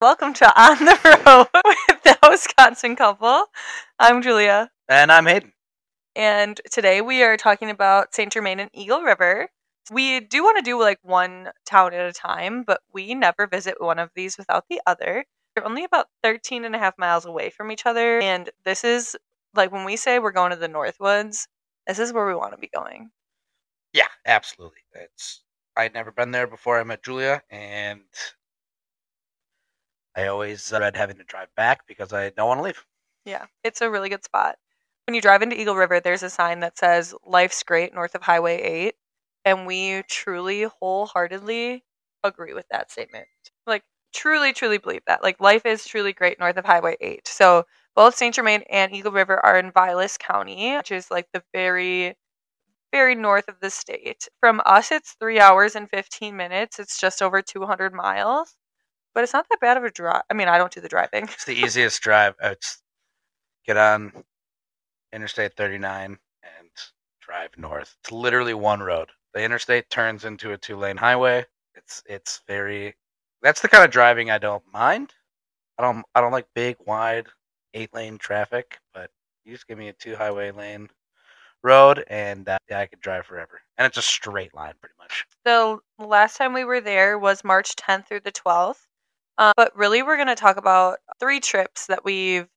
Welcome to On the Road with the Wisconsin couple. I'm Julia, And I'm Hayden. and today we are talking about St. Germain and Eagle River. We do want to do like one town at a time, but we never visit one of these without the other. They're only about 13 and a half miles away from each other, and this is like when we say we're going to the Northwoods, this is where we want to be going. Yeah, absolutely. It's I'd never been there before I met Julia, and I always uh, dread having to drive back because I don't want to leave. Yeah, it's a really good spot. When you drive into Eagle River, there's a sign that says Life's Great north of Highway 8. And we truly, wholeheartedly agree with that statement. Like, truly, truly believe that. Like, life is truly great north of Highway 8. So, both St. Germain and Eagle River are in Vilas County, which is like the very, very north of the state. From us, it's three hours and 15 minutes. It's just over 200 miles. But it's not that bad of a drive. I mean, I don't do the driving. It's the easiest drive. It's get on Interstate 39 and drive north. It's literally one road. The interstate turns into a two-lane highway. It's it's very. That's the kind of driving I don't mind. I don't I don't like big wide eight lane traffic, but you just give me a two highway lane road and uh, yeah, I could drive forever. And it's a straight line pretty much. The last time we were there was March 10th through the 12th. Uh, but really, we're going to talk about three trips that we've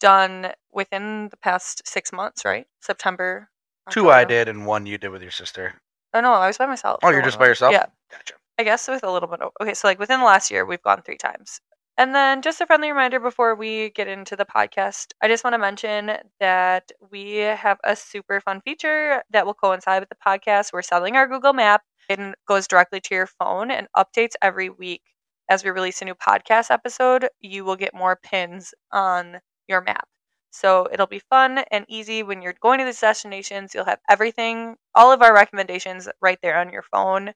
done within the past six months, right? September. Two I did and one you did with your sister. Oh, no, I was by myself. Oh, you're just by yourself? Yeah. Gotcha. I guess with a little bit of. Okay, so like within the last year, we've gone three times. And then just a friendly reminder before we get into the podcast, I just want to mention that we have a super fun feature that will coincide with the podcast. We're selling our Google Map. It goes directly to your phone and updates every week. As we release a new podcast episode, you will get more pins on your map. So it'll be fun and easy when you're going to these destinations. You'll have everything, all of our recommendations right there on your phone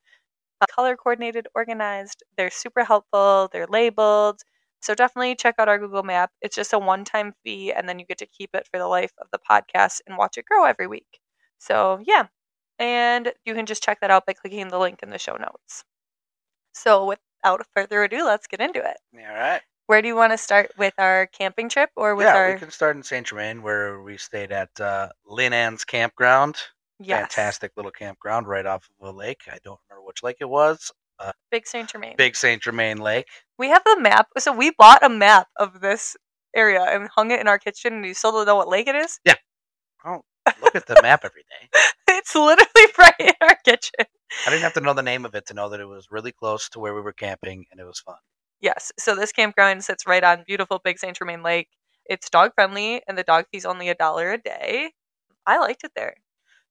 uh, color coordinated, organized. They're super helpful. They're labeled. So definitely check out our Google Map. It's just a one time fee, and then you get to keep it for the life of the podcast and watch it grow every week. So, yeah. And you can just check that out by clicking the link in the show notes. So, without further ado, let's get into it. All right. Where do you want to start with our camping trip or with yeah, our. we can start in Saint Germain where we stayed at uh, Lynn Ann's campground. yes. Fantastic little campground right off of a lake. I don't remember which lake it was. Big Saint Germain. Big Saint Germain Lake. We have the map. So, we bought a map of this area and hung it in our kitchen, and you still don't know what lake it is? Yeah. Oh, look at the map every day. It's literally right in our kitchen. I didn't have to know the name of it to know that it was really close to where we were camping and it was fun. Yes. So this campground sits right on beautiful Big Saint Germain Lake. It's dog friendly and the dog fee's only a dollar a day. I liked it there.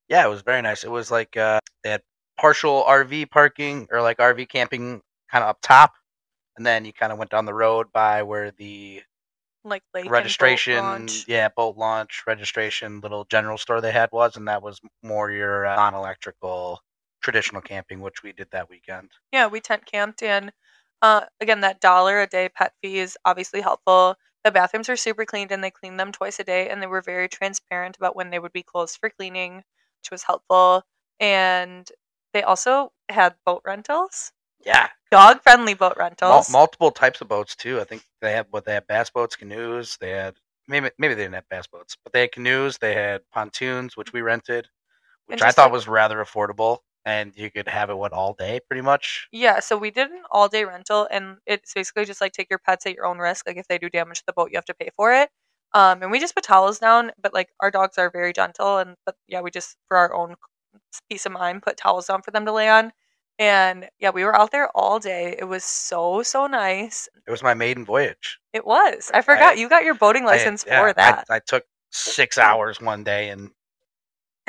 Yeah, it was very nice. It was like uh, they had partial RV parking or like RV camping kind of up top, and then you kind of went down the road by where the Like boat registration, launch. yeah, boat launch registration, little general store they had was, and that was more your uh, non-electrical traditional camping, which we did that weekend. Yeah, we tent camped and uh, again that dollar a day pet fee is obviously helpful. The bathrooms are super cleaned and they clean them twice a day and they were very transparent about when they would be closed for cleaning, which was helpful. And they also had boat rentals. Yeah, Dog friendly boat Mul- rentals. multiple types of boats too. I think they had what they had bass boats, canoes. They had maybe maybe they didn't have bass boats, but they had canoes. They had pontoons, which we rented, which I thought was rather affordable, and you could have it what all day pretty much. Yeah, so we did an all day rental, and it's basically just like take your pets at your own risk. Like if they do damage to the boat, you have to pay for it. Um, and we just put towels down, but like our dogs are very gentle, and but yeah, we just for our own peace of mind put towels down for them to lay on. And yeah, we were out there all day. It was so so nice. It was my maiden voyage. It was. I I- forgot you got your boating I- license yeah, for I- that. I, took six hours one day and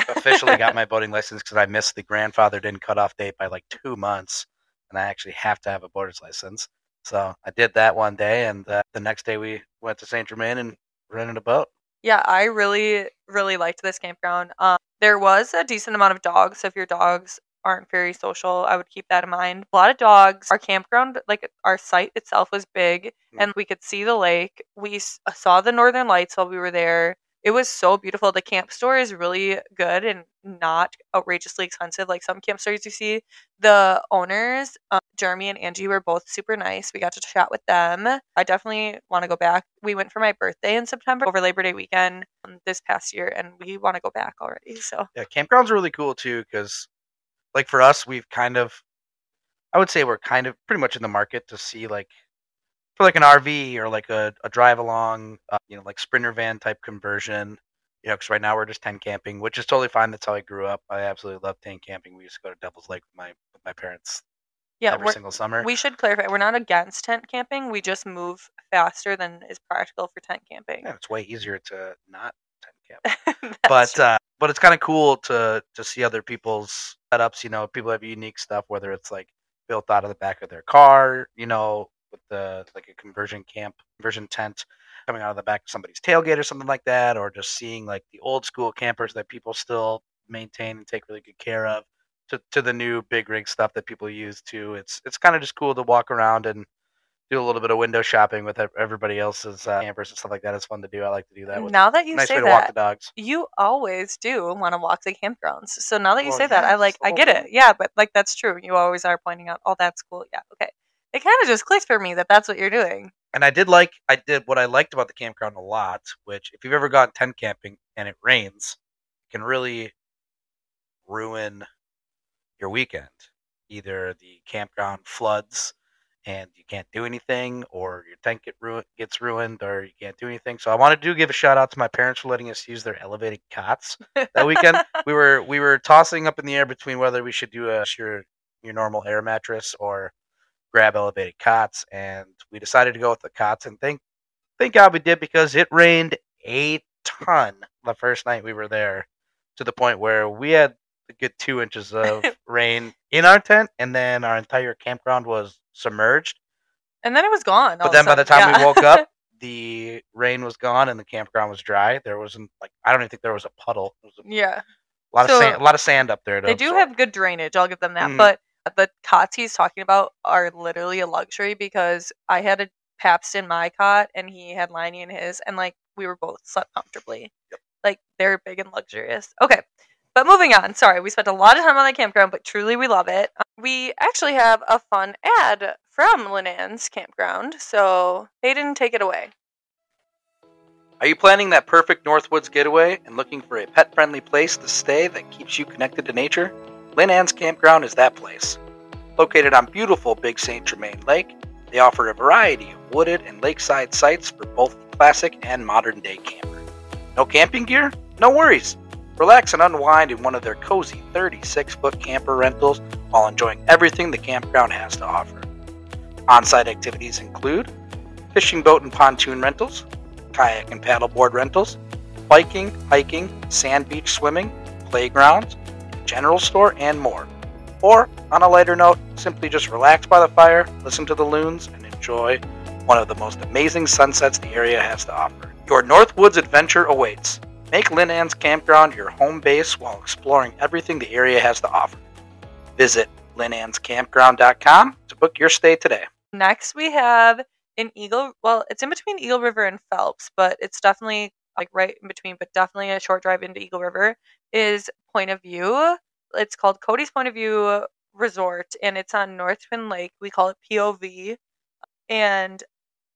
officially got my boating license because I missed the grandfathered in cutoff date by like two months, and I actually have to have a boater's license. So I did that one day, and uh, the next day we went to Saint Germain and rented a boat. Yeah, I really, really liked this campground. Um, there was a decent amount of dogs, so if your dogs aren't very social, I would keep that in mind. A lot of dogs. Our campground, like our site itself, was big, Mm. and we could see the lake. We s- saw the northern lights while we were there. It was so beautiful. The camp store is really good and not outrageously expensive like some camp stores you see. The owners, um, Jeremy and Angie, were both super nice. We got to chat with them. I definitely want to go back. We went for my birthday in September over Labor Day weekend um, this past year, and we want to go back already. So Yeah, campgrounds are really cool too because, like for us, we've kind of, I would say we're kind of pretty much in the market to see like for like an RV or like a, a drive along, uh, you know, like sprinter van type conversion. You know, because right now we're just tent camping, which is totally fine. That's how I grew up. I absolutely love tent camping. We used to go to Devil's Lake with my with my parents yeah, every single summer. we should clarify we're not against tent camping. We just move faster than is practical for tent camping. yeah, it's way easier to not tent camp. But uh, but it's kind of cool to to see other people's setups. You know, people have unique stuff, whether it's like built out of the back of their car, you know, the like a conversion camp, conversion tent coming out of the back of somebody's tailgate or something like that, or just seeing like the old school campers that people still maintain and take really good care of. To, to the new big rig stuff that people use too. It's it's kind of just cool to walk around and do a little bit of window shopping with everybody else's uh, campers and stuff like that. It's fun to do. I like to do that. With now that you nice say way to walk the that, dogs. you always do want to walk the campgrounds. So now that you Well, say that, I like, I get oh. it. Yeah, but like that's true. You always are pointing out, oh, that's cool. Yeah, okay. It kind of just clicked for me that that's what you're doing. and I did like I did what I liked about the campground a lot, which if you've ever gone tent camping and it rains, it can really ruin your weekend. Either the campground floods and you can't do anything, or your tent get ruin, gets ruined, or you can't do anything. So I wanted to do give a shout out to my parents for letting us use their elevated cots that weekend. we were we were tossing up in the air between whether we should do a your your normal air mattress or grab elevated cots, and we decided to go with the cots. And thank thank God we did because it rained a ton the first night we were there, to the point where we had a good two inches of rain in our tent, and then our entire campground was submerged. And then it was gone. But then by the time we woke up, the rain was gone and the campground was dry. There wasn't like I don't even think there was a puddle. Was a yeah. lot So, of sand, a lot of sand up there. They do have good drainage. I'll give them that. Mhm. But the cots he's talking about are literally a luxury because I had a Pabst in my cot and he had Liney in his, and like we were both slept comfortably. Like they're big and luxurious. Okay. But moving on, sorry, we spent a lot of time on the campground, but truly we love it. Um, We actually have a fun ad from Lynn Ann's campground, so Hayden, take it away. Are you planning that perfect Northwoods getaway and looking for a pet friendly place to stay that keeps you connected to nature? Lynn Ann's Campground is that place. Located on beautiful Big St. Germain Lake, they offer a variety of wooded and lakeside sites for both the classic and modern day camper. No camping gear? No worries. Relax and unwind in one of their cozy 36 foot camper rentals while enjoying everything the campground has to offer. On site activities include fishing boat and pontoon rentals, kayak and paddleboard rentals, biking, hiking, sand beach swimming, playgrounds, general store, and more. Or, on a lighter note, simply just relax by the fire, listen to the loons, and enjoy one of the most amazing sunsets the area has to offer. Your Northwoods adventure awaits. Make Lynn Ann's Campground your home base while exploring everything the area has to offer. Visit lynnannscampground.com to book your stay today. Next, we have in Eagle. Well, it's in between Eagle River and Phelps, but it's definitely like right in between, but definitely a short drive into Eagle River. Is Point of View. It's called Cody's Point of View Resort, and it's on North Twin Lake. We call it POV, and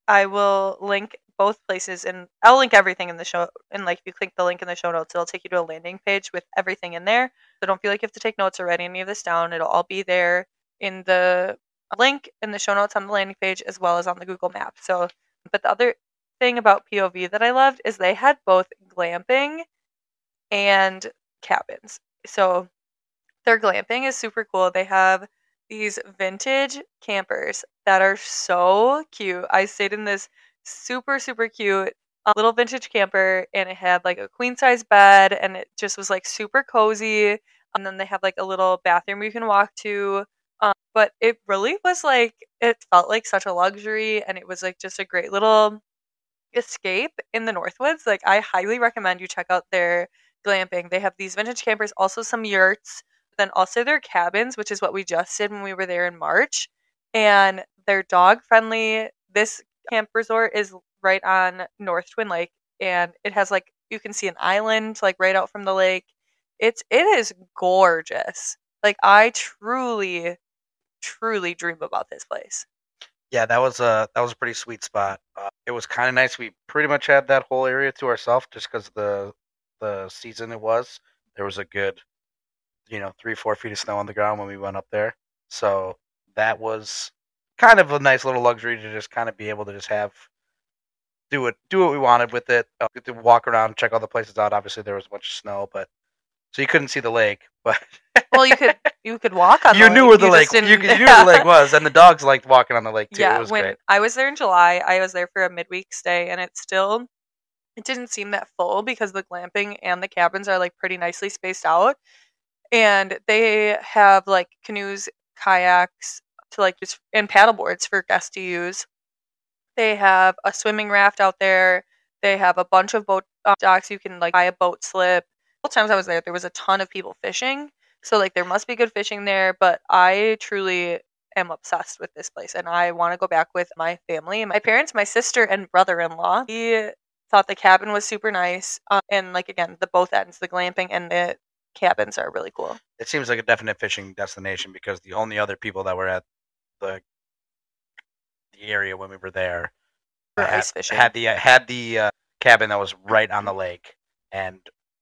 I will link both places, and I'll link everything in the show. And like, if you click the link in the show notes, it'll take you to a landing page with everything in there. So don't feel like you have to take notes or write any of this down. It'll all be there in the link in the show notes on the landing page as well as on the Google map. So, but the other thing about POV that I loved is they had both glamping and cabins. So, their glamping is super cool. They have these vintage campers that are so cute. I stayed in this super super cute uh, little vintage camper and it had like a queen size bed and it just was like super cozy. And then they have like a little bathroom you can walk to um, but it really was like it felt like such a luxury and it was like just a great little escape in the northwoods like i highly recommend you check out their glamping they have these vintage campers also some yurts then also their cabins which is what we just did when we were there in march and they're dog friendly this camp resort is right on north twin lake and it has like You can see an island like right out from the lake. It's it is gorgeous. Like I truly, truly dream about this place. Yeah, that was a that was a pretty sweet spot. Uh, it was kind of nice. We pretty much had that whole area to ourselves just because the the season it was. There was a good, you know, three four feet of snow on the ground when we went up there. So that was kind of a nice little luxury to just kind of be able to just have do it do what we wanted with it. Uh, to walk around, check all the places out. Obviously, there was a bunch of snow, but so you couldn't see the lake. But Well, you could you could walk on. you the knew lake. where the You lake you, you knew where the lake was, and the dogs liked walking on the lake too. Yeah, it was when great. I was there in July, I was there for a midweek stay, and it still it didn't seem that full because the glamping and the cabins are like pretty nicely spaced out, and they have like canoes, kayaks to like just and paddle boards for guests to use. They have a swimming raft out there. They have a bunch of boat uh, docks. You can like buy a boat slip. Both times I was there, there was a ton of people fishing. So like there must be good fishing there, but I truly am obsessed with this place and I want to go back with my family, my parents, my sister and brother-in-law. He thought the cabin was super nice. Um, and like again, the both ends, the glamping and the cabins are really cool. It seems like a definite fishing destination because the only other people that were at the the area when we were there For had, ice fishing. had the uh, had the uh, cabin that was right on the lake and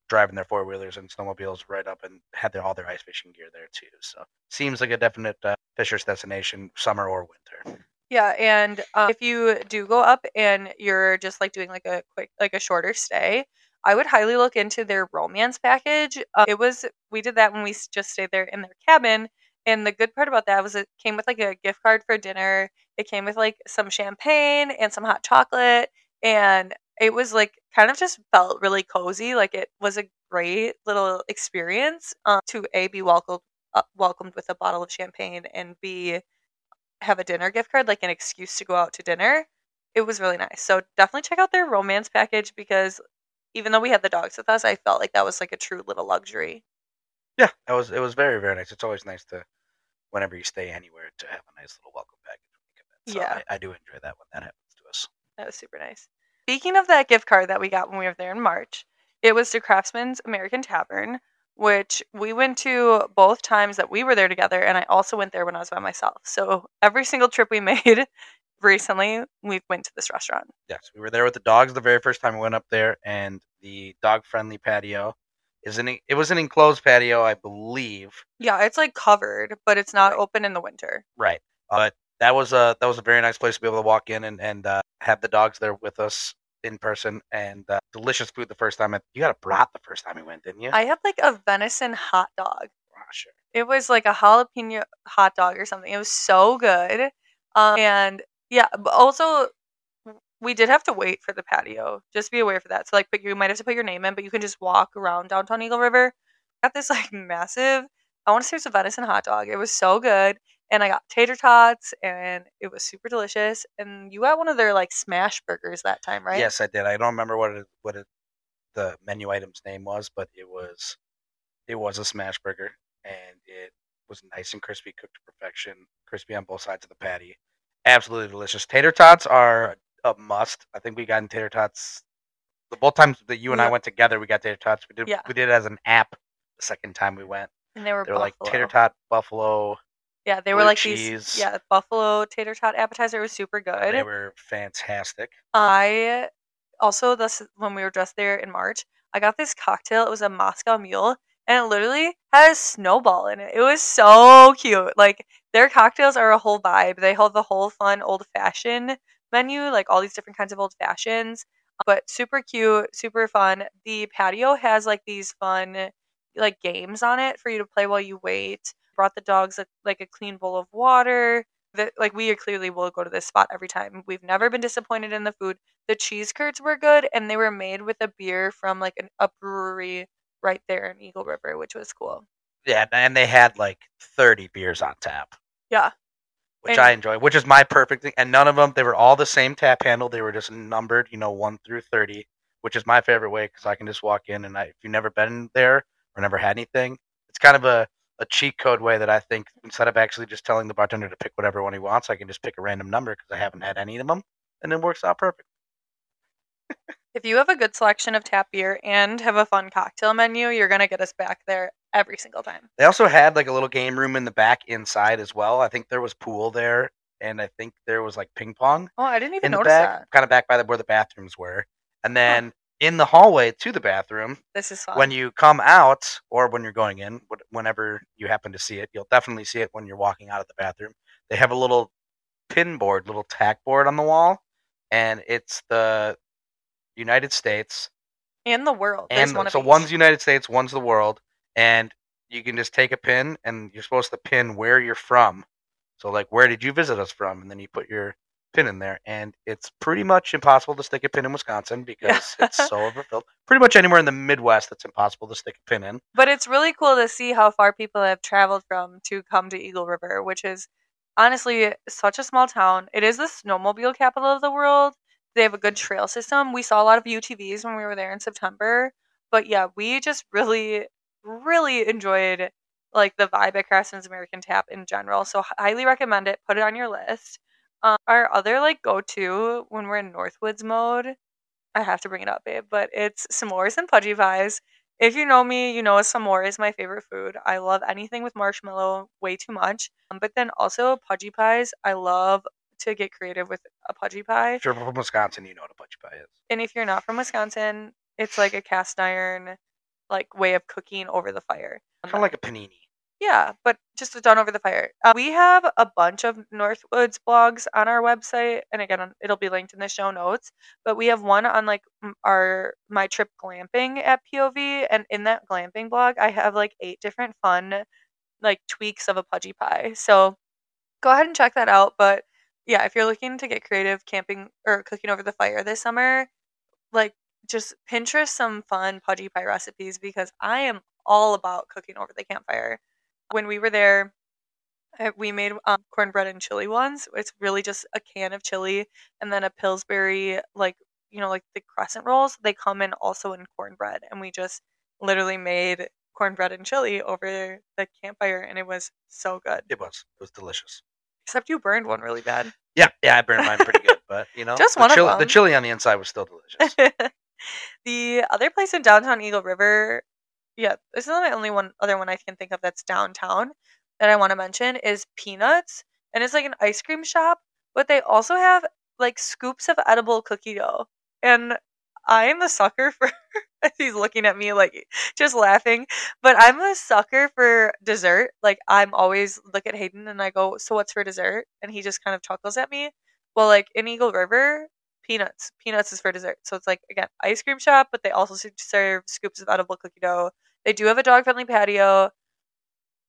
driving their four wheelers and snowmobiles right up and had their, all their ice fishing gear there too. So seems like a definite uh, fisher's destination, summer or winter. Yeah, and um, if you do go up and you're just like doing like a quick, like a shorter stay, I would highly look into their romance package. Uh, it was we did that when we just stayed there in their cabin, and the good part about that was it came with like a gift card for dinner. It came with like some champagne and some hot chocolate, and it was like kind of just felt really cozy. Like it was a great little experience um, to a be welcomed uh, welcomed with a bottle of champagne and b have a dinner gift card, like an excuse to go out to dinner. It was really nice. So definitely check out their romance package because even though we had the dogs with us, I felt like that was like a true little luxury. Yeah, it was it was very very nice. It's always nice to whenever you stay anywhere to have a nice little welcome package. when you come in. So Yeah. I, I do enjoy that when that happens to us. That was super nice. Speaking of that gift card that we got when we were there in March, it was to Craftsman's American Tavern, which we went to both times that we were there together, and I also went there when I was by myself. So every single trip we made recently, we went to this restaurant. Yes, we were there with the dogs the very first time we went up there, and the dog friendly patio is an it was an enclosed patio, I believe. Yeah, it's like covered, but it's not Right. open in the winter. Right, but that was a that was a very nice place to be able to walk in and and uh, have the dogs there with us in person, and uh, delicious food the first time. You got a brat the first time we went, didn't you? I had like a venison hot dog. Ah, sure. It was like a jalapeno hot dog or something. It was so good. Um, and yeah, but also we did have to wait for the patio. Just be aware for that. So like, but you might have to put your name in, but you can just walk around downtown Eagle River. Got this like massive. I want to say it was a venison hot dog. It was so good, and I got tater tots, and it was super delicious. And you got one of their like smash burgers that time, right? Yes, I did. I don't remember what it, what it, the menu item's name was, but it was it was a smash burger, and it was nice and crispy, cooked to perfection, crispy on both sides of the patty. Absolutely delicious. Tater tots are a must. I think we got in tater tots the both times that you and I went together. We got tater tots. We did Yeah. we did it as an app. The second time we went, And they were they were like tater tot buffalo. Yeah, they were like cheese. these. Yeah, buffalo tater tot appetizer was super good. They were fantastic. I also this when we were just there in March, I got this cocktail. It was a Moscow Mule, and it literally had a snowball in it. It was so cute. Like their cocktails are a whole vibe. They have the whole fun old fashioned menu, like all these different kinds of old fashions, but super cute, super fun. The patio has like these fun like games on it for you to play while you wait. Brought the dogs a, like a clean bowl of water. That like we clearly will go to this spot every time. We've never been disappointed in the food. The cheese curds were good, and they were made with a beer from like an, a brewery right there in Eagle River, which was cool. Yeah, and they had like thirty beers on tap. Yeah. which And- I enjoy, which is my perfect thing. And none of them, they were all the same tap handle. They were just numbered, you know, one through thirty, which is my favorite way because I can just walk in and I, if you've never been there or never had anything, it's kind of a a cheat code way that I think instead of actually just telling the bartender to pick whatever one he wants, I can just pick a random number because I haven't had any of them, and it works out perfect. If you have a good selection of tap beer and have a fun cocktail menu, you're gonna get us back there every single time. They also had like a little game room in the back inside as well. I think there was pool there, and I think there was like ping pong Oh, I didn't even notice back, that. kind of back by the, where the bathrooms were. And then in the hallway to the bathroom, This is fun. when you come out or when you're going in, whenever you happen to see it, you'll definitely see it when you're walking out of the bathroom. They have a little pin board, little tack board on the wall, and it's the United States in the world, there's and one so each. one's United States, one's the world, and you can just take a pin and you're supposed to pin where you're from. So like, where did you visit us from? And then you put your pin in there, and it's pretty much impossible to stick a pin in Wisconsin because it's so overfilled. Pretty much anywhere in the Midwest, it's impossible to stick a pin in. But it's really cool to see how far people have traveled from to come to Eagle River, which is honestly such a small town. It is the snowmobile capital of the world. They have a good trail system. We saw a lot of UTVs when we were there in September. But yeah, we just really, really enjoyed like the vibe at Craftsman's American Tap in general. So highly recommend it. Put it on your list. Um, our other like go to when we're in Northwoods mode, I have to bring it up, babe, but it's s'mores and pudgy pies. If you know me, you know a s'more is my favorite food. I love anything with marshmallow way too much. Um, but then also pudgy pies, I love to get creative with a pudgy pie. If you're from Wisconsin, you know what a pudgy pie is. And if you're not from Wisconsin, it's like a cast iron like way of cooking over the fire. Kind of like a panini. Yeah, but just done over the fire. Uh, we have a bunch of Northwoods blogs on our website, and again, it'll be linked in the show notes. But we have one on like our my trip glamping at POV, and in that glamping blog, I have like eight different fun like tweaks of a pudgy pie. So go ahead and check that out. But yeah, if you're looking to get creative camping or cooking over the fire this summer, like just Pinterest some fun pudgy pie recipes because I am all about cooking over the campfire. When we were there, we made um, cornbread and chili ones. It's really just a can of chili and then a Pillsbury, like, you know, like the crescent rolls. They come in also in cornbread. And we just literally made cornbread and chili over the campfire and it was so good. It was. It was delicious. Except you burned one really bad. Yeah, yeah, I burned mine pretty good, but you know, Just the one of chili, The chili on the inside was still delicious. the other place in downtown Eagle River, yeah, this is the only one other one I can think of that's downtown that I want to mention is Peanuts, and it's like an ice cream shop, but they also have like scoops of edible cookie dough, and I am a sucker for. he's looking at me like just laughing, but I'm a sucker for dessert. Like I'm always look at Hayden and I go, "So what's for dessert?" And he just kind of chuckles at me. Well, like in Eagle River, peanuts. Peanuts is for dessert. So it's like again, ice cream shop, but they also serve scoops of edible cookie dough. They do have a dog friendly patio.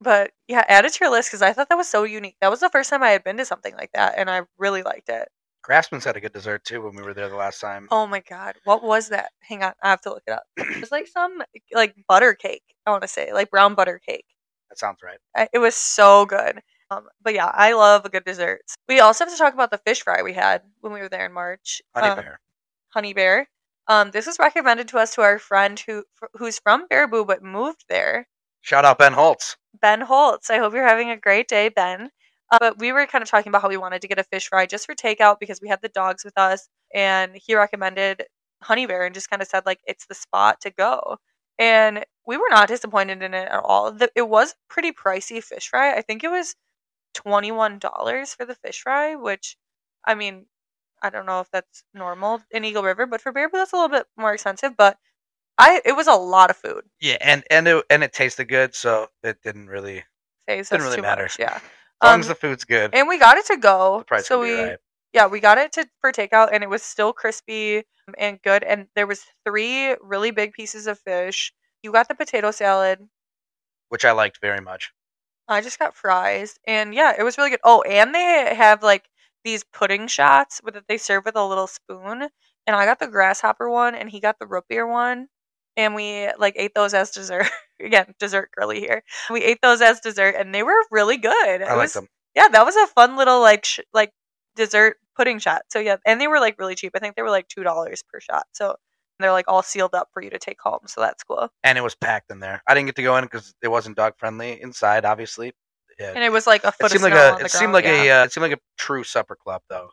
But yeah, add it to your list because I thought that was so unique. That was the first time I had been to something like that, and I really liked it. Craftsman's had a good dessert too when we were there the last time. Oh my god, what was that? Hang on, I have to look it up. It was like some like butter cake. I want to say like brown butter cake. That sounds right. It was so good. Um, but yeah, I love a good dessert. We also have to talk about the fish fry we had when we were there in March. Honey Um, Bear. Honey Bear. Um, this was recommended to us to our friend who who's from Baraboo but moved there, Shout out Ben Holtz. Ben Holtz. I hope you're having a great day, Ben. Uh, but we were kind of talking about how we wanted to get a fish fry just for takeout because we had the dogs with us, and he recommended Honey Bear and just kind of said like it's the spot to go. And we were not disappointed in it at all. The, it was pretty pricey fish fry. I think it was twenty one dollars for the fish fry, which I mean, I don't know if that's normal in Eagle River, but for Baraboo that's a little bit more expensive. But I it was a lot of food. Yeah, and and it, and it tasted good, so it didn't really. Faze Didn't really matter. much, Yeah. As long Um, as the food's good, and we got it to go. the price so we right. yeah, we got it to for takeout and it was still crispy and good and there was three really big pieces of fish. You got the potato salad. which I liked very much. I just got fries and yeah, it was really good. Oh, and they have like these pudding shots with that they serve with a little spoon. And I got the grasshopper one and he got the root beer one. And we like ate those as dessert. Again, dessert girly here. We ate those as dessert and they were really good. I liked was them. yeah, that was a fun little like sh- like dessert pudding shot. So yeah, and they were like really cheap. I think they were like two dollars per shot. So they're like all sealed up for you to take home. So that's cool. and it was packed in there. I didn't get to go in because it wasn't dog friendly inside. Obviously, yeah. And it was like a foot it seemed of like a it seemed like yeah. a uh, it seemed like a true supper club though.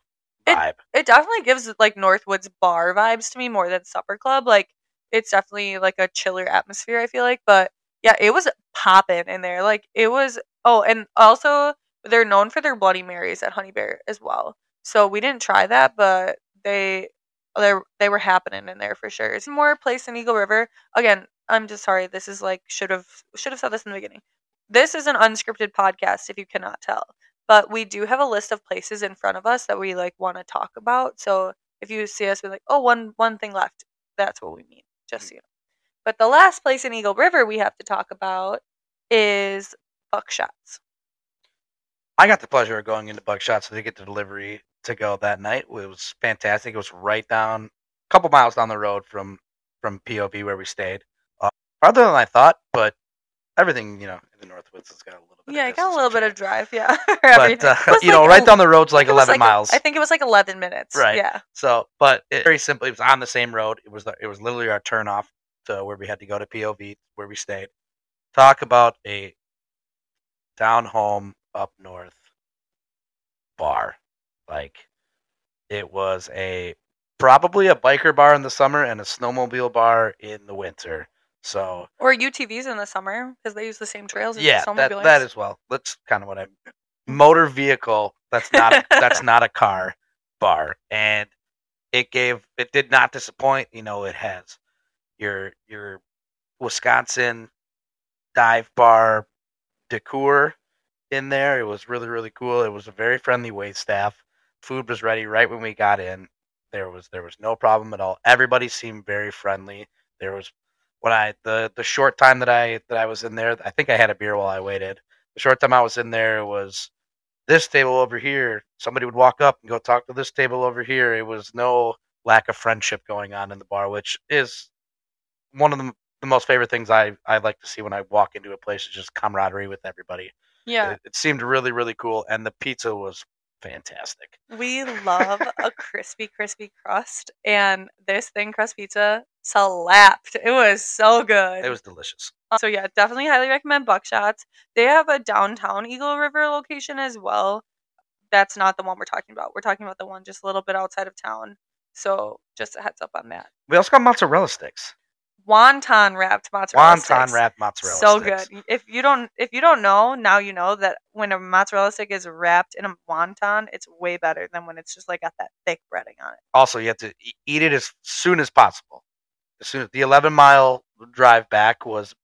It vibe. It definitely gives like Northwoods bar vibes to me more than Supper Club. Like it's definitely like a chiller atmosphere. I feel like, but yeah, it was popping in there. Like it was. Oh, and also they're known for their Bloody Marys at Honey Bear as well. So we didn't try that, but they they they were happening in there for sure. It's more place in Eagle River. Again, I'm just sorry. This is like should have should have said this in the beginning. This is an unscripted podcast, if you cannot tell. But we do have a list of places in front of us that we like want to talk about. So if you see us be like, oh, one one thing left, that's what we mean. Just mm-hmm. so you know. But the last place in Eagle River we have to talk about is Buckshots. I got the pleasure of going into Buckshot so they get the delivery to go that night. It was fantastic. It was right down a couple miles down the road from from POV where we stayed. Uh, farther than I thought, but everything you know in the Northwoods has got a little bit. Yeah, of it got a little bit of drive. Yeah, But uh, you know, right down the road's like I think it was eleven like- miles. I think it was like eleven minutes. Right. Yeah. So, but it, very simply, it was on the same road. It was the, it was literally our turn off to where we had to go to POV where we stayed. Talk about a down home up north bar, like it was a probably a biker bar in the summer and a snowmobile bar in the winter. So Or UTVs in the summer because they use the same trails as yeah, that that as well. That's kind of what I motor vehicle. That's not a, that's not a car bar, and it gave it did not disappoint. You know, it has your your Wisconsin dive bar decor in there. It was really really cool. It was a very friendly wait staff. Food was ready right when we got in. There was there was no problem at all. Everybody seemed very friendly. There was when I the the short time that I that I was in there, I think I had a beer while I waited. The short time I was in there it was this table over here. Somebody would walk up and go talk to this table over here. It was no lack of friendship going on in the bar, which is one of the, the most favorite things I, I like to see when I walk into a place is just camaraderie with everybody. Yeah. It, it seemed really, really cool, and the pizza was fantastic. We love a crispy, crispy crust, and this thin crust pizza slapped. It was so good. It was delicious. Uh, so yeah, definitely highly recommend Buckshots. They have a downtown Eagle River location as well. That's not the one we're talking about. We're talking about the one just a little bit outside of town. So just a heads up on that. We also got mozzarella sticks. Wonton wrapped mozzarella Wonton sticks. wrapped mozzarella so sticks. good. If you don't if you don't know, now you know that when a mozzarella stick is wrapped in a wonton, it's way better than when it's just like got that thick breading on it. Also, you have to eat it as soon as possible. As soon as the 11 mile drive back was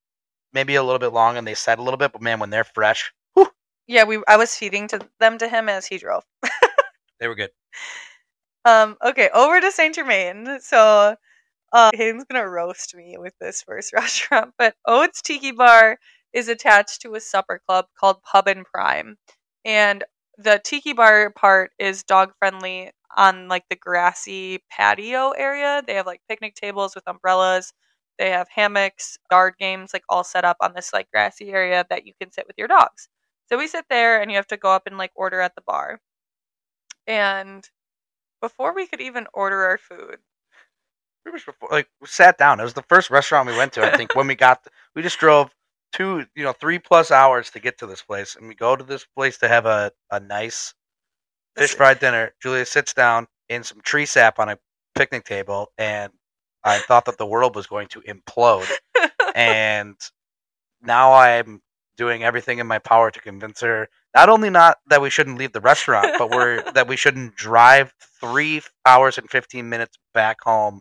maybe a little bit long, and they said a little bit, but man, when they're fresh, whew, Yeah, we I was feeding to them to him as he drove. they were good. Um, okay, over to Saint Germain. So uh Hayden's gonna roast me with this first restaurant, but Ohde's Tiki Bar is attached to a supper club called Pub and Prime. And the tiki bar part is dog friendly on like the grassy patio area. They have like picnic tables with umbrellas. They have hammocks, yard games, like all set up on this like grassy area that you can sit with your dogs. So we sit there and you have to go up and like order at the bar. And before we could even order our food, Pretty much before, like we sat down. It was the first restaurant we went to. I think when we got, we just drove two, you know, three plus hours to get to this place, and we go to this place to have a a nice fish fried dinner. Julia sits down in some tree sap on a picnic table, and I thought that the world was going to implode. and now I'm doing everything in my power to convince her not only not that we shouldn't leave the restaurant, but we're that we shouldn't drive three hours and fifteen minutes back home,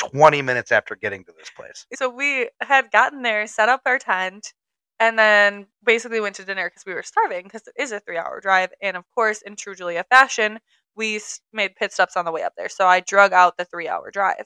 twenty minutes after getting to this place. so we had gotten there, set up our tent, and then basically went to dinner because we were starving because it is a three hour drive. And of course, in true Julia fashion, we made pit stops on the way up there. So I drug out the three hour drive.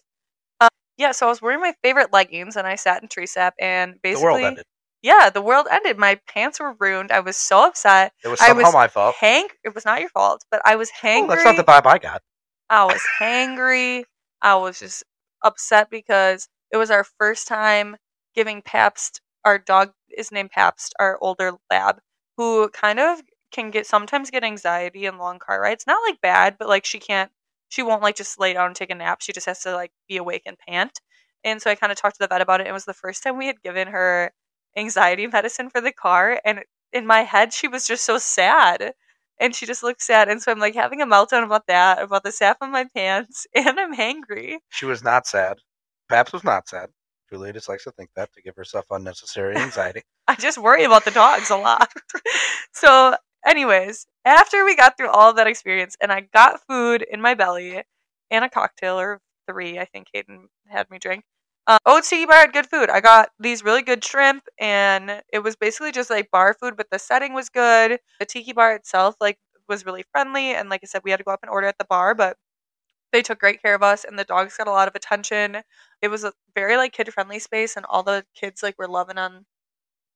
Um, yeah, so I was wearing my favorite leggings and I sat in tree sap and basically, the world ended. yeah, the world ended. My pants were ruined. I was so upset. It was I was my fault. Hank, it was not your fault, but I was hangry. Oh, that's not the vibe I got. I was hangry. I was just upset because it was our first time giving Pabst. Our dog is named Pabst, our older lab, who kind of can get sometimes get anxiety in long car rides. Not like bad, but like she can't, she won't like just lay down and take a nap. She just has to like be awake and pant. And so I kind of talked to the vet about it. And it was the first time we had given her anxiety medicine for the car, and in my head she was just so sad and she just looks sad. And so I'm like having a meltdown about that, about the sap on my pants, and I'm hangry. She was not sad. Pabst was not sad. Julia just likes to think that to give herself unnecessary anxiety. I just worry about the dogs a lot. so, anyways, after we got through all of that experience and I got food in my belly and a cocktail or three, I think Hayden had me drink. Uh, Tiki Bar had good food. I got these really good shrimp, and it was basically just like bar food, but the setting was good. The Tiki Bar itself, like, was really friendly, and like I said, we had to go up and order at the bar, but they took great care of us, and the dogs got a lot of attention. It was a very like kid friendly space, and all the kids like were loving on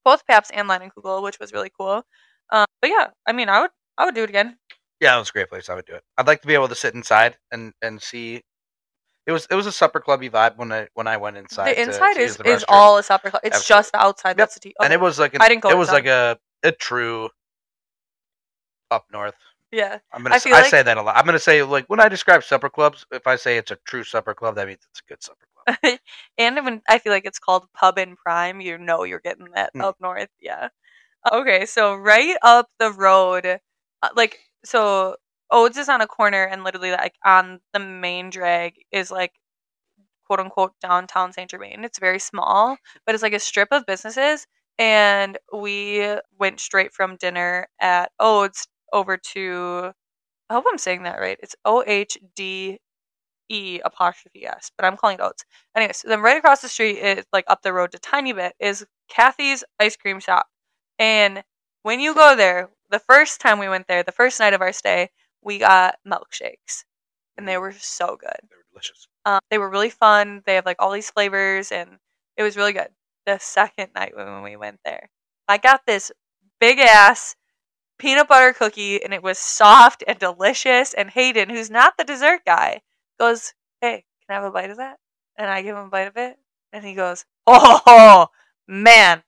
both Pabst and Leinenkugel, which was really cool. Um, but yeah, I mean, I would I would do it again. Yeah, it was a great place. I would do it. I'd like to be able to sit inside and and see. It was it was a supper clubby vibe when I when I went inside. the inside to is use the is all a supper club. It's Absolutely. just the outside. Yep. That's the tea. and it was like an, I didn't go It was like a a true up north. yeah. I'm gonna I I like- say that a lot. I'm gonna say like when I describe supper clubs, if I say it's a true supper club, that means it's a good supper club. and when I feel like it's called Pub and Prime, you know you're getting that Hmm. up north. Yeah. Okay, so right up the road, uh, like so, Ohde's is on a corner, and literally like on the main drag is like quote unquote downtown Saint Germain. It's very small, but it's like a strip of businesses. And we went straight from dinner at Ohde's over to. I hope I'm saying that right. It's O H D E apostrophe S, but I'm calling it Oats. Anyways, so then right across the street is like up the road a tiny bit is Kathy's ice cream shop. And when you go there, the first time we went there, the first night of our stay, we got milkshakes. And they were so good. They were delicious. Um, they were really fun. They have like all these flavors, and it was really good. The second night when we went there, I got this big ass peanut butter cookie, and it was soft and delicious. And Hayden, who's not the dessert guy, goes, "Hey, can I have a bite of that?" And I give him a bite of it, and he goes, "Oh man,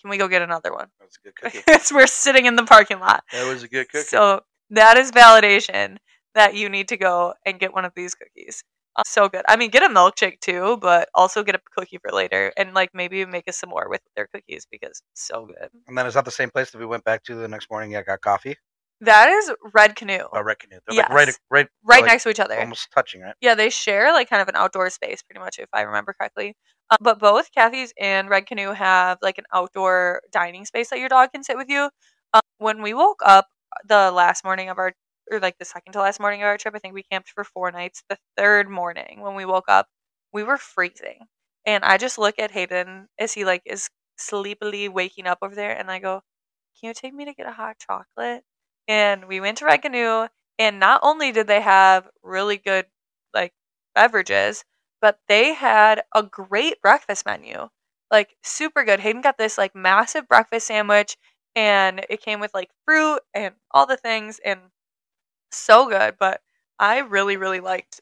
can we go get another one?" That was a good cookie. We're sitting in the parking lot. that was a good cookie. So that is validation that you need to go and get one of these cookies. Uh, so good. I mean, get a milkshake too, but also get a cookie for later, and like maybe make us some more with their cookies because so good. and then is that the same place that we went back to the next morning? I got coffee. That is Red Canoe, Oh, Red Canoe. They're like right, right, right like, next to each other. almost touching, right? Yeah, they share like kind of an outdoor space, pretty much, if I remember correctly. Uh, but both Kathy's and Red Canoe have like an outdoor dining space that your dog can sit with you. Um, when we woke up the last morning of our, or like the second to last morning of our trip, I think we camped for four nights. The third morning when we woke up, we were freezing, and I just look at Hayden as he like is sleepily waking up over there, and I go, "Can you take me to get a hot chocolate?" And we went to Red Canoe, and not only did they have really good like beverages, but they had a great breakfast menu. Like super good. Hayden got this like massive breakfast sandwich and it came with like fruit and all the things and so good, but I really really liked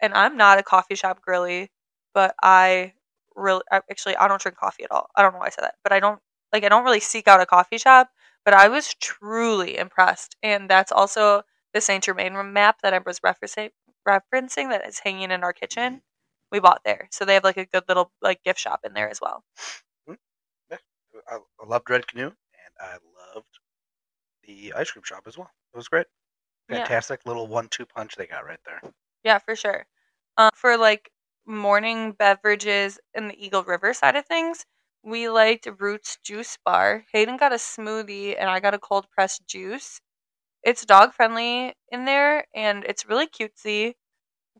and I'm not a coffee shop girly, but I really actually I don't drink coffee at all. I don't know why I said that, but I don't like I don't really seek out a coffee shop, but I was truly impressed. And that's also the Saint Germain map that I was referencing referencing that is hanging in our kitchen. We bought there, so they have like a good little like gift shop in there as well. Hmm. I, I loved Red Canoe, I loved the ice cream shop as well. It was great. Yeah. Fantastic little one-two punch they got right there. Yeah, for sure. Um, for like morning beverages in the Eagle River side of things, we liked Roots Juice Bar. Hayden got a smoothie and I got a cold pressed juice. It's dog friendly in there and it's really cutesy.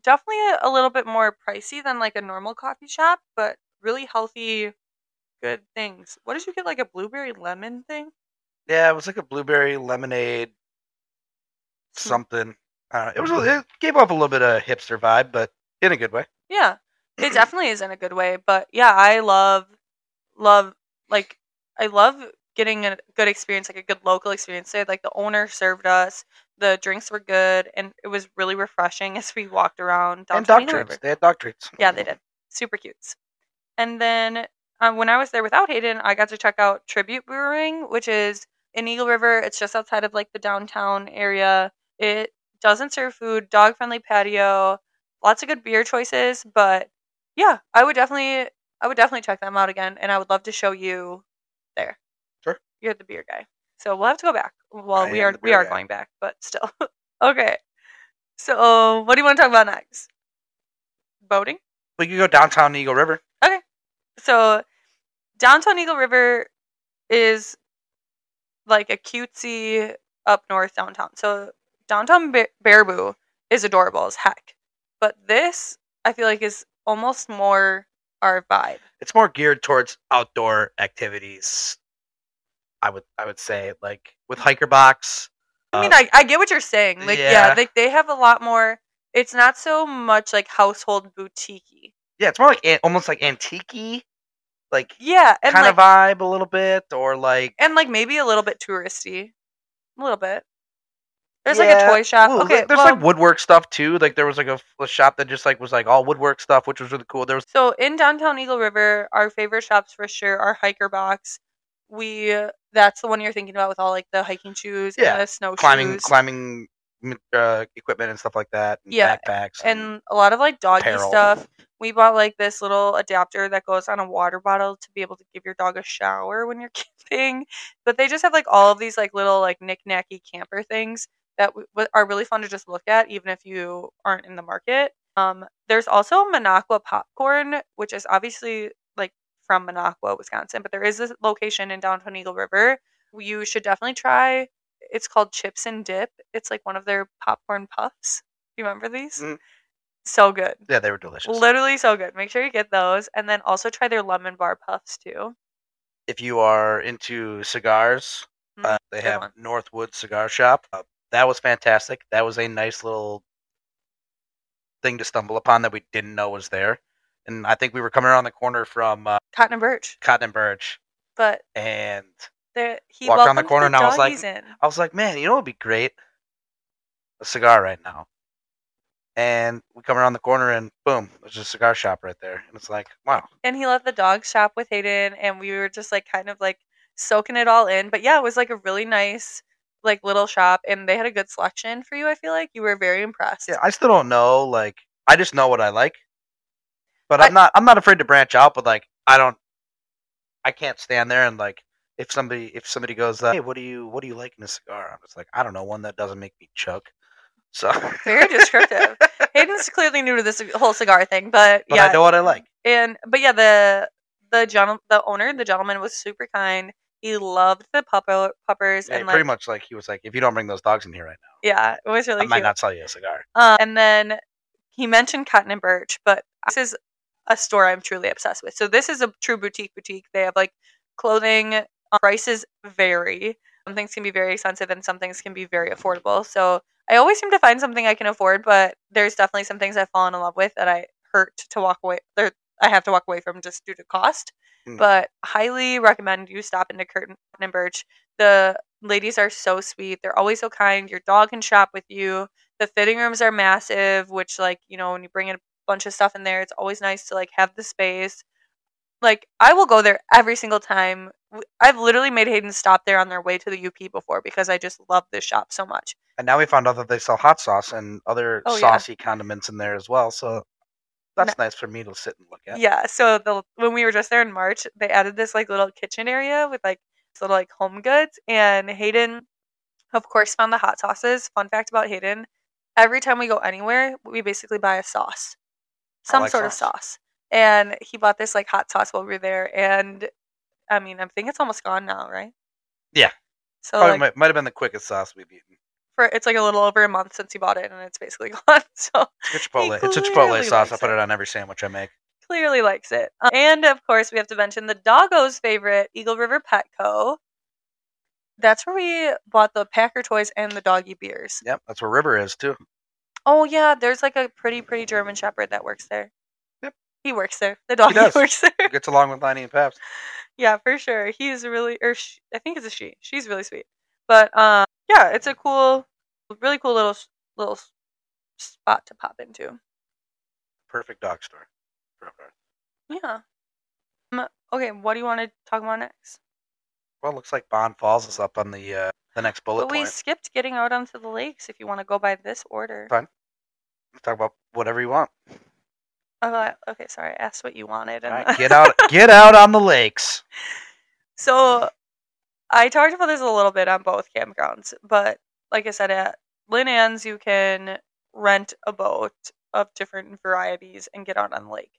Definitely a, a little bit more pricey than like a normal coffee shop, but really healthy, good things. What did you get? Like a blueberry lemon thing? Yeah, it was like a blueberry lemonade Hmm. something. I. It was it gave off a little bit of hipster vibe, but in a good way. Yeah, it definitely is in a good way. But yeah, I love, love, like, I love getting a good experience, like a good local experience. There, like the owner served us, the drinks were good, and it was really refreshing as we walked around. and dog treats. They had dog treats. Yeah, they did. Super cutes. And then um, when I was there without Hayden, I got to check out Tribute Brewing, which is in Eagle River. It's just outside of like the downtown area. It doesn't serve food, dog friendly patio, lots of good beer choices. But yeah, I would definitely, I would definitely check them out again, and I would love to show you there. Sure. You're the beer guy. So we'll have to go back. Well, I we are we are guy. going back, but still. okay. So what do you want to talk about next? Boating. We could go downtown Eagle River. So downtown Eagle River is like a cutesy up north downtown. So downtown Ba- Baraboo is adorable as heck, but this I feel like is almost more our vibe. It's more geared towards outdoor activities. I would I would say like with hiker box. I mean, uh, I, I get what you're saying. Like, yeah, yeah. they they have a lot more. It's not so much like household boutique. yeah, it's more like an, almost like antique, like Yeah, and kind like of vibe a little bit, or like and like maybe a little bit touristy, a little bit. There's like a toy shop. Ooh, okay, there's well, like woodwork stuff too. Like there was like a, a shop that just like was like all woodwork stuff, which was really cool. There was So in downtown Eagle River, our favorite shops for sure are Hiker Box. We that's the one you're thinking about with all like the hiking shoes Yeah, and the snow climbing shoes climbing uh, equipment and stuff like that. And Yeah, backpacks and a lot of like doggy apparel. stuff. We bought like this little adapter that goes on a water bottle to be able to give your dog a shower when you're camping. But they just have like all of these like little like knick-knacky camper things that w- are really fun to just look at, even if you aren't in the market. Um, there's also Minocqua popcorn, which is obviously like from Minocqua, Wisconsin, but there is a location in downtown Eagle River. You should definitely try. It's called Chips and Dip. It's like one of their popcorn puffs. You remember these? Mm. So good. Yeah, they were delicious. Literally so good. Make sure you get those. And then also try their lemon bar puffs too. if you are into cigars, Mm, uh, they good have one. Northwood Cigar Shop. Uh, that was fantastic. That was a nice little thing to stumble upon that we didn't know was there. And I think we were coming around the corner from uh, Cotton and Birch. Cotton and Birch, But and there he Walked around the corner and I was like- in. I was like, man, you know what would be great? A cigar right now. And we come around the corner and boom, there's a cigar shop right there. And it's like, wow. And he left the dog shop with Hayden and we were just like kind of like soaking it all in. But yeah, it was like a really nice like little shop and they had a good selection for you, I feel like. You were very impressed. Yeah, I still don't know. Like, I just know what I like. But I- I'm not. I'm not afraid to branch out. But like, I don't. I can't stand there and like, if somebody if somebody goes, hey, what do you what do you like in a cigar? I'm just like, I don't know, one that doesn't make me choke. So, Very descriptive. Hayden's clearly new to this whole cigar thing, but, but yeah, I know what I like. and but yeah, the the gentle the owner, the gentleman was super kind. He loved the pupper puppers Yeah, and pretty much like he was like, if you don't bring those dogs in here right now, yeah, it was really I might not sell you a cigar. Um, and then he mentioned Cotton and Birch, but this is a store I'm truly obsessed with. So this is a true boutique boutique. They have like clothing. uh, Prices vary. Some things can be very expensive, and some things can be very affordable. So I always seem to find something I can afford, but there's definitely some things I've fallen in love with that I hurt to walk away. There, I have to walk away from just due to cost. Mm. But highly recommend you stop into Cotton and Birch. The ladies are so sweet. They're always so kind. Your dog can shop with you the fitting rooms are massive which like you know when you bring in a bunch of stuff in there it's always nice to like have the space like i will go there every single time I've literally made hayden stop there on their way to the up before because i just love this shop so much And now we found out that they sell hot sauce and other Oh, yeah. saucy condiments in there as well. So that's nice for me to sit and look at. yeah so the when we were just there in march they added this like little kitchen area with like little like home goods and hayden of course found the hot sauces fun fact about hayden every time we go anywhere we basically buy a sauce some like sort of sauce. And he bought this like hot sauce while we were there and i mean i think it's almost gone now right Yeah. so Probably like might, might have been the quickest sauce we've eaten. for it's like a little over a month since he bought it and it's basically gone so It's a Chipotle. It's a Chipotle sauce. I put it. it on every sandwich I make. clearly likes it. Uh, and of course, we have to mention the doggo's favorite, Eagle River Petco. That's where we bought the Packer toys and the doggy beers. Yep, that's where River is too. Oh yeah, there's like a pretty pretty German Shepherd that works there. He works there. The does. works there. Gets along with Liney and Pabst. yeah, for sure. He's really, or sh I think it's a she. She's really sweet. But um, yeah, it's a cool, really cool little little spot to pop into. Perfect dog store. for up north. Yeah. Um, okay, what do you want to talk about next? Well, looks like Bond Falls is up on the uh, the next bullet But we point. skipped getting out onto the lakes. If you want to go by this order. Fine. Talk about whatever you want. Oh, I- okay, sorry. I asked what you wanted. And right, get out, get out on the lakes. so I talked about this a little bit on both campgrounds, but like I said, at Lynn Ann's, you can rent a boat of different varieties and get out on the lake.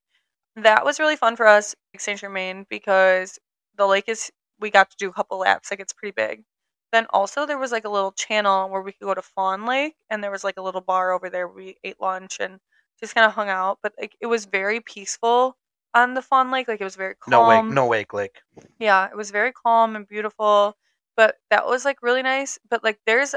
That was really fun for us, Saint Germain, because the lake is, we got to do a couple laps, like it's pretty big. Then also there was like a little channel where we could go to Fawn Lake, and there was like a little bar over there. Where we ate lunch and just kind of hung out, but like it was very peaceful on the Fawn Lake. Like it was very calm. No wake, no wake lake. Yeah, it was very calm and beautiful. But that was like really nice. But like there's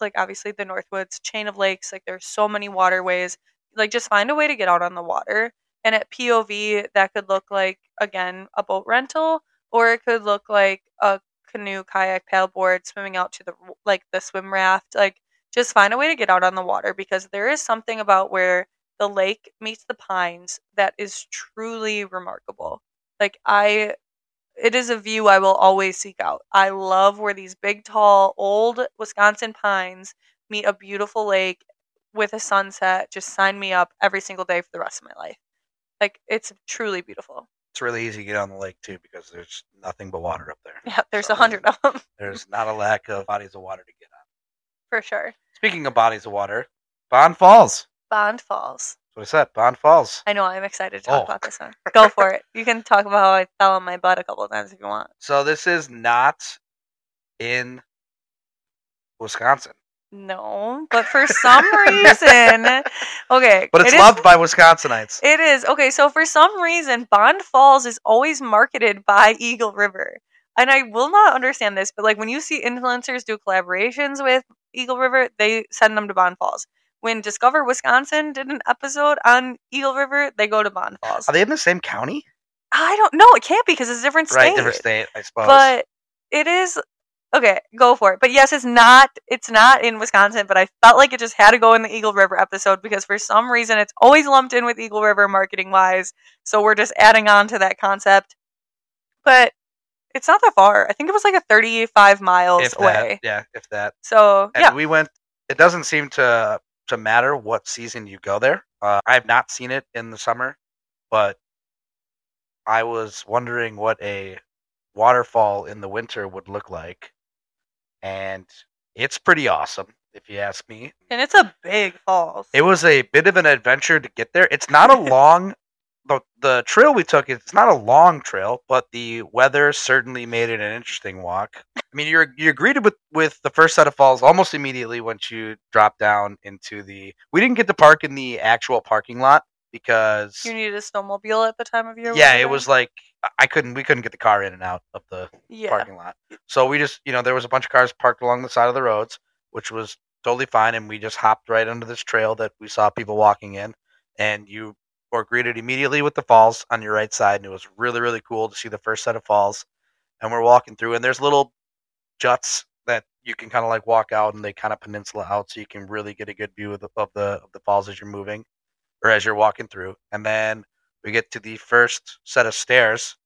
like obviously the Northwoods chain of lakes. Like there's so many waterways. Like just find a way to get out on the water. And at POV, that could look like again a boat rental, or it could look like a canoe, kayak, paddleboard, swimming out to the like the swim raft. Like just find a way to get out on the water because there is something about where the lake meets the pines that is truly remarkable. Like I it is a view I will always seek out. I love where these big tall old Wisconsin pines meet a beautiful lake with a sunset. Just sign me up every single day for the rest of my life. Like it's truly beautiful. It's really easy to get on the lake too because there's nothing but water up there. Yeah, there's So a hundred of them There's not a lack of bodies of water to get on. for sure. Speaking of bodies of water, Bond Falls. Bond Falls. That's what I said. Bond Falls. I know I'm excited to talk Oh. about this one. Go for it. You can talk about how I fell on my butt a couple of times if you want. So this is not in Wisconsin, No, but for some reason, okay, but it's it is- loved by Wisconsinites. It is okay. So for some reason, Bond Falls is always marketed by Eagle River, and I will not understand this. But like when you see influencers do collaborations with Eagle River, they send them to Bond Falls. When Discover Wisconsin did an episode on Eagle River, they go to Bond Falls. Are they in the same county? I don't know. It can't be because it's a different state. Right, different state, I suppose. But it is okay. Go for it. But yes, it's not. It's not in Wisconsin. But I felt like it just had to go in the Eagle River episode because for some reason it's always lumped in with Eagle River marketing wise. So we're just adding on to that concept. But it's not that far. I think it was like a thirty-five miles if away. that, yeah, if that. So And yeah, we went. It doesn't seem to to matter what season you go there. Uh, I have not seen it in the summer, but I was wondering what a waterfall in the winter would look like, and it's pretty awesome, if you ask me. and it's a big falls. It was a bit of an adventure to get there. It's not a long the the trail we took. It's not a long trail, but the weather certainly made it an interesting walk. I mean, you're you're greeted with with the first set of falls almost immediately once you drop down into the. We didn't get to park in the actual parking lot because you needed a snowmobile at the time of year. yeah, it was like I- couldn't we couldn't get the car in and out of the yeah. parking lot. So we just, you know, there was a bunch of cars parked along the side of the roads, which was totally fine. And we just hopped right under this trail that we saw people walking in. And you were greeted immediately with the falls on your right side. And it was really, really cool to see the first set of falls. And we're walking through, and there's little juts that you can kind of like walk out and they kind of peninsula out so you can really get a good view of the, of the of the falls as you're moving or as you're walking through. And then we get to the first set of stairs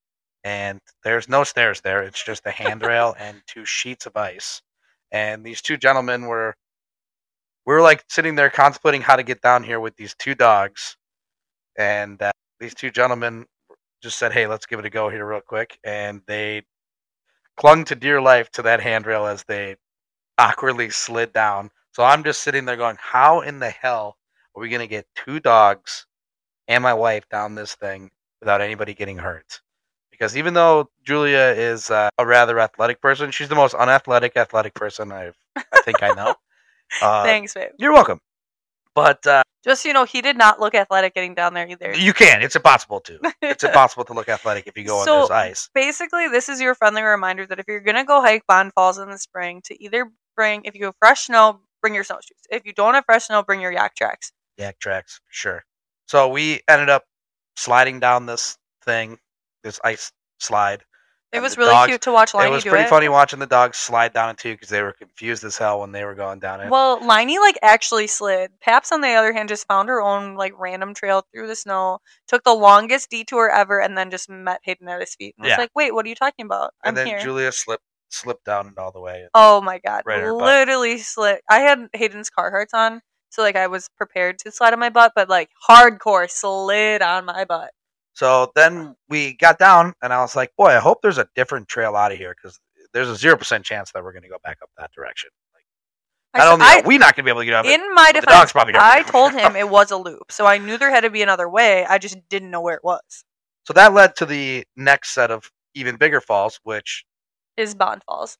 and there's no stairs there. It's just a handrail and two sheets of ice. And these two gentlemen were, we were like sitting there contemplating how to get down here with these two dogs. And uh, these two gentlemen just said, "Hey, let's give it a go here real quick." And they clung to dear life to that handrail as they awkwardly slid down. So I'm just sitting there going, "How in the hell are we gonna get two dogs and my wife down this thing without anybody getting hurt?" because even though Julia is uh, a rather athletic person, she's the most unathletic athletic person I've I think I know. Uh, Thanks, babe. You're welcome. But uh, Just so you know, he did not look athletic getting down there either. you can. It's impossible to. It's impossible to look athletic if you go So- on this ice. basically this is your friendly reminder that if you're gonna go hike Bond Falls in the spring, to either bring if you have fresh snow, bring your snowshoes. If you don't have fresh snow, bring your Yaktrax. Yak tracks, sure. So we ended up sliding down this thing, this ice slide. It was really dogs- cute to watch Liney it was pretty it. funny watching the dogs slide down it too because they were confused as hell when they were going down it. Well, Liney like actually slid. Pabst on the other hand just found her own like random trail through the snow, took the longest detour ever, and then just met Hayden at his feet. And was like, "Wait, what are you talking about? I'm and then here." Julia slipped slipped down it all the way. Oh my god. Right in her butt. Literally slid. I had Hayden's Carhartts on, so like I was prepared to slide on my butt, but like hardcore slid on my butt. So then we got down, and I was like, "Boy, I hope there's a different trail out of here because there's a zero percent chance that we're going to go back up that direction. Like, I not only I- are we not going to be able to get up it, in my but the defense, dog's probably I told him it was a loop, so I knew there had to be another way. I just didn't know where it was. so that led to the next set of even bigger falls, which Is Bond Falls?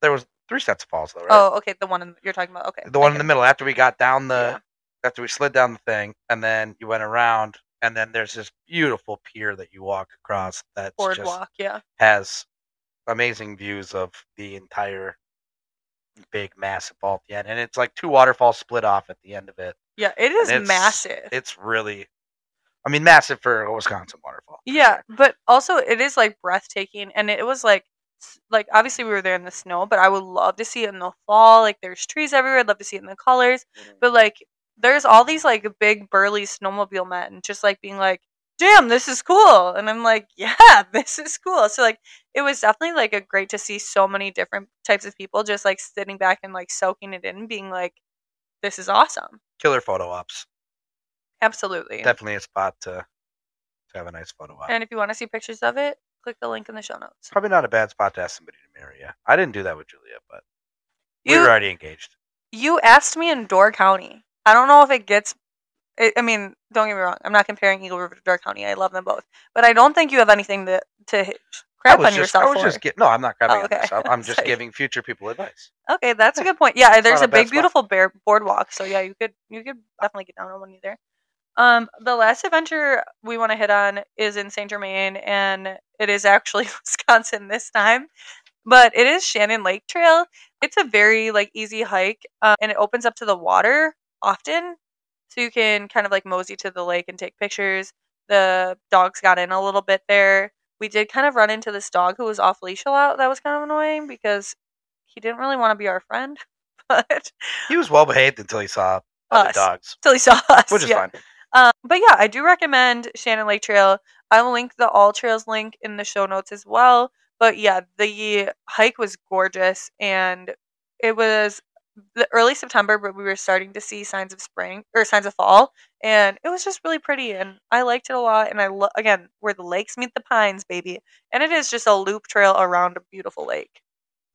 there was three sets of falls though, right? Oh, okay, the one in, you're talking about. Okay, the one in the middle after we got down the Yeah. after we slid down the thing and then you went around and then there's this beautiful pier that you walk across that just boardwalk. Yeah, has amazing views of the entire big massive fall at the end and it's like two waterfalls split off at the end of it yeah, it is it's- massive. it's really i mean massive for a wisconsin waterfall Yeah, but also it is like breathtaking, and it was like, like obviously we were there in the snow, but I would love to see it in the fall. Like there's trees everywhere. I'd love to see it in the colors, mm-hmm. but like there's all these like big burly snowmobile men just like being like, "Damn, this is cool," and I'm like, "Yeah, this is cool." So like it was definitely like a great to see so many different types of people just like sitting back and like soaking it in, being like, "This is awesome." killer photo ops Absolutely. definitely a spot to to have a nice photo op And if you want to see pictures of it, click the link in the show notes. probably not a bad spot to ask somebody to marry you i didn't do that with julia but we You- were already engaged you asked me in Door County. I don't know if it gets. I I mean, don't get me wrong. I'm not comparing Eagle River to Door County. I love them both, but I don't think you have anything to to crap on just, yourself I was for. just get, no, I'm not grabbing Oh, on myself. I'm just giving future people advice. okay, that's a good point. Yeah, there's a a big, beautiful bear boardwalk. So yeah, you could you could definitely get down on one either. Um, the last adventure we want to hit on is in Saint Germain, and it is actually Wisconsin this time, but it is Shannon Lake Trail. It's a very like easy hike, um, and it opens up to the water often, so you can kind of like mosey to the lake and take pictures. The dogs got in a little bit there. We did kind of run into this dog who was off leash a lot. That was kind of annoying because he didn't really want to be our friend, but He was well behaved until he saw other Us. dogs, till he saw us, which is yeah. fine. Um, but yeah, I do recommend Shannon Lake Trail. I will link the All Trails link in the show notes as well. But yeah, the hike was gorgeous and it was the early September, but we were starting to see signs of spring or signs of fall, and it was just really pretty. And I liked it a lot. And I lo- again where the lakes meet the pines, baby, and it is just a loop trail around a beautiful lake.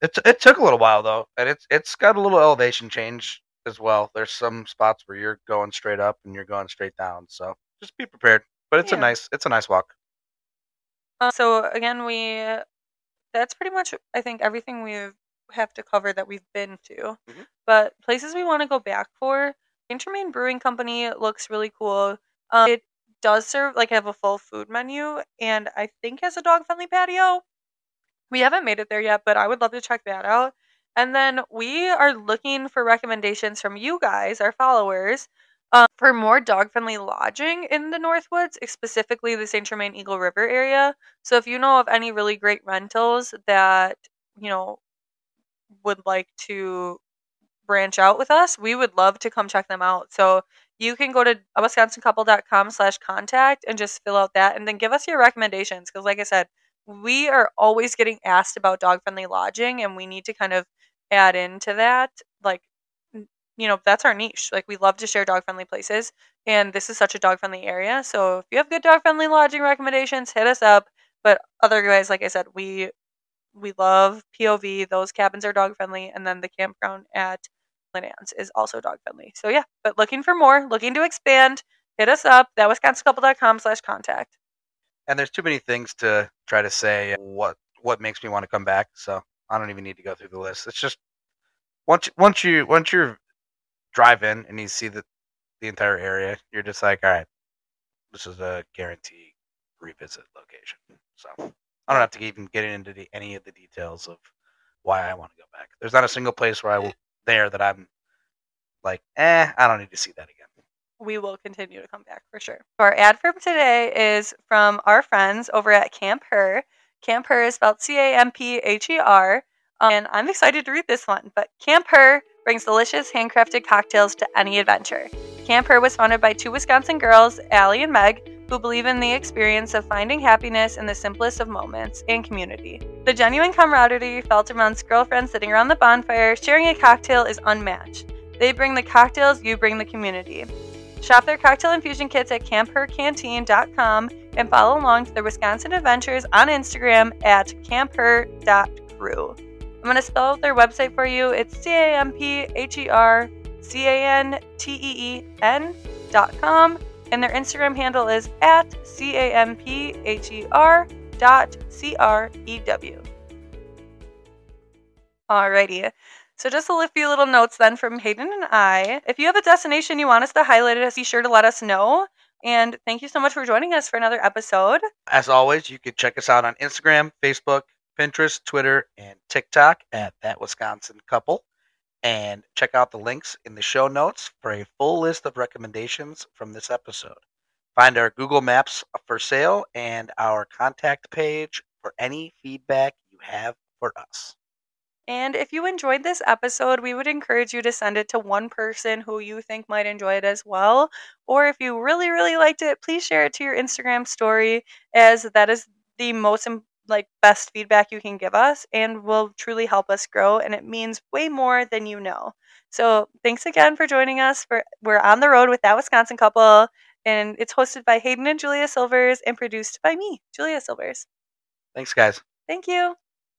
It it took a little while though, and it's it's got a little elevation change as well. There's some spots where you're going straight up and you're going straight down, so just be prepared. But it's Yeah. a nice it's a nice walk. Uh, so again, we that's pretty much I think everything we have to cover that we've been to. Mhm. But places we want to go back for, St. Germain Brewing Company looks really cool. Um, it does serve like have a full food menu, and I think has a dog friendly patio. We haven't made it there yet, but I would love to check that out. And then we are looking for recommendations from you guys, our followers, um, for more dog friendly lodging in the Northwoods, specifically the St. Germain Eagle River area. So if you know of any really great rentals that, you know, would like to branch out with us, we would love to come check them out. So you can go to wisconsincouple.com slash contact and just fill out that and then give us your recommendations. Because like I said, we are always getting asked about dog friendly lodging and we need to kind of add into that. Like, you know, that's our niche. Like we love to share dog friendly places and this is such a dog friendly area. So if you have good dog friendly lodging recommendations, hit us up. But otherwise, like I said, we we love POV. Those cabins are dog friendly, and then the campground at Lynn Ann's is also dog friendly. So yeah, but looking for more, looking to expand, hit us up. That wisconsincouple.com slash contact. And there's too many things to try to say what what makes me want to come back. So I don't even need to go through the list. It's just once once you once you're in and you see the the entire area, you're just like, all right, this is a guarantee revisit location. So I don't have to even get into the, any of the details of why I want to go back. There's not a single place where I will there that I'm like, eh, I don't need to see that again. we will continue to come back for sure. Our ad for today is from our friends over at Camp Her. Camp Her is spelled C A M P H E R. Um, and I'm excited to read this one. But Camp Her brings delicious handcrafted cocktails to any adventure. Camp Her was founded by two Wisconsin girls, Allie and Meg, who believe in the experience of finding happiness in the simplest of moments and community. The genuine camaraderie felt amongst girlfriends sitting around the bonfire sharing a cocktail is unmatched. They bring the cocktails, you bring the community. Shop their cocktail infusion kits at camphercanteen.com and follow along to their Wisconsin Adventures on Instagram at campher.co. true. I'm going to spell out their website for you. It's C A M P H E R C A N T E E N dot com. And their Instagram handle is at C A M P H E R dot C R E W. Alrighty. So just a few little notes then from Hayden and I. If you have a destination you want us to highlight, it, be sure to let us know. And thank you so much for joining us for another episode. As always, you can check us out on Instagram, Facebook, Pinterest, Twitter, and TikTok at That Wisconsin Couple. And check out the links in the show notes for a full list of recommendations from this episode. Find our Google Maps for sale and our contact page for any feedback you have for us. And if you enjoyed this episode, we would encourage you to send it to one person who you think might enjoy it as well. Or if you really, really liked it, please share it to your Instagram story, as that is the most like best feedback you can give us and will truly help us grow and it means way more than you know. So, thanks again for joining us for we're on the road with that Wisconsin couple and it's hosted by Hayden and Julia Silvers and produced by me, Julia Silvers. Thanks guys. Thank you.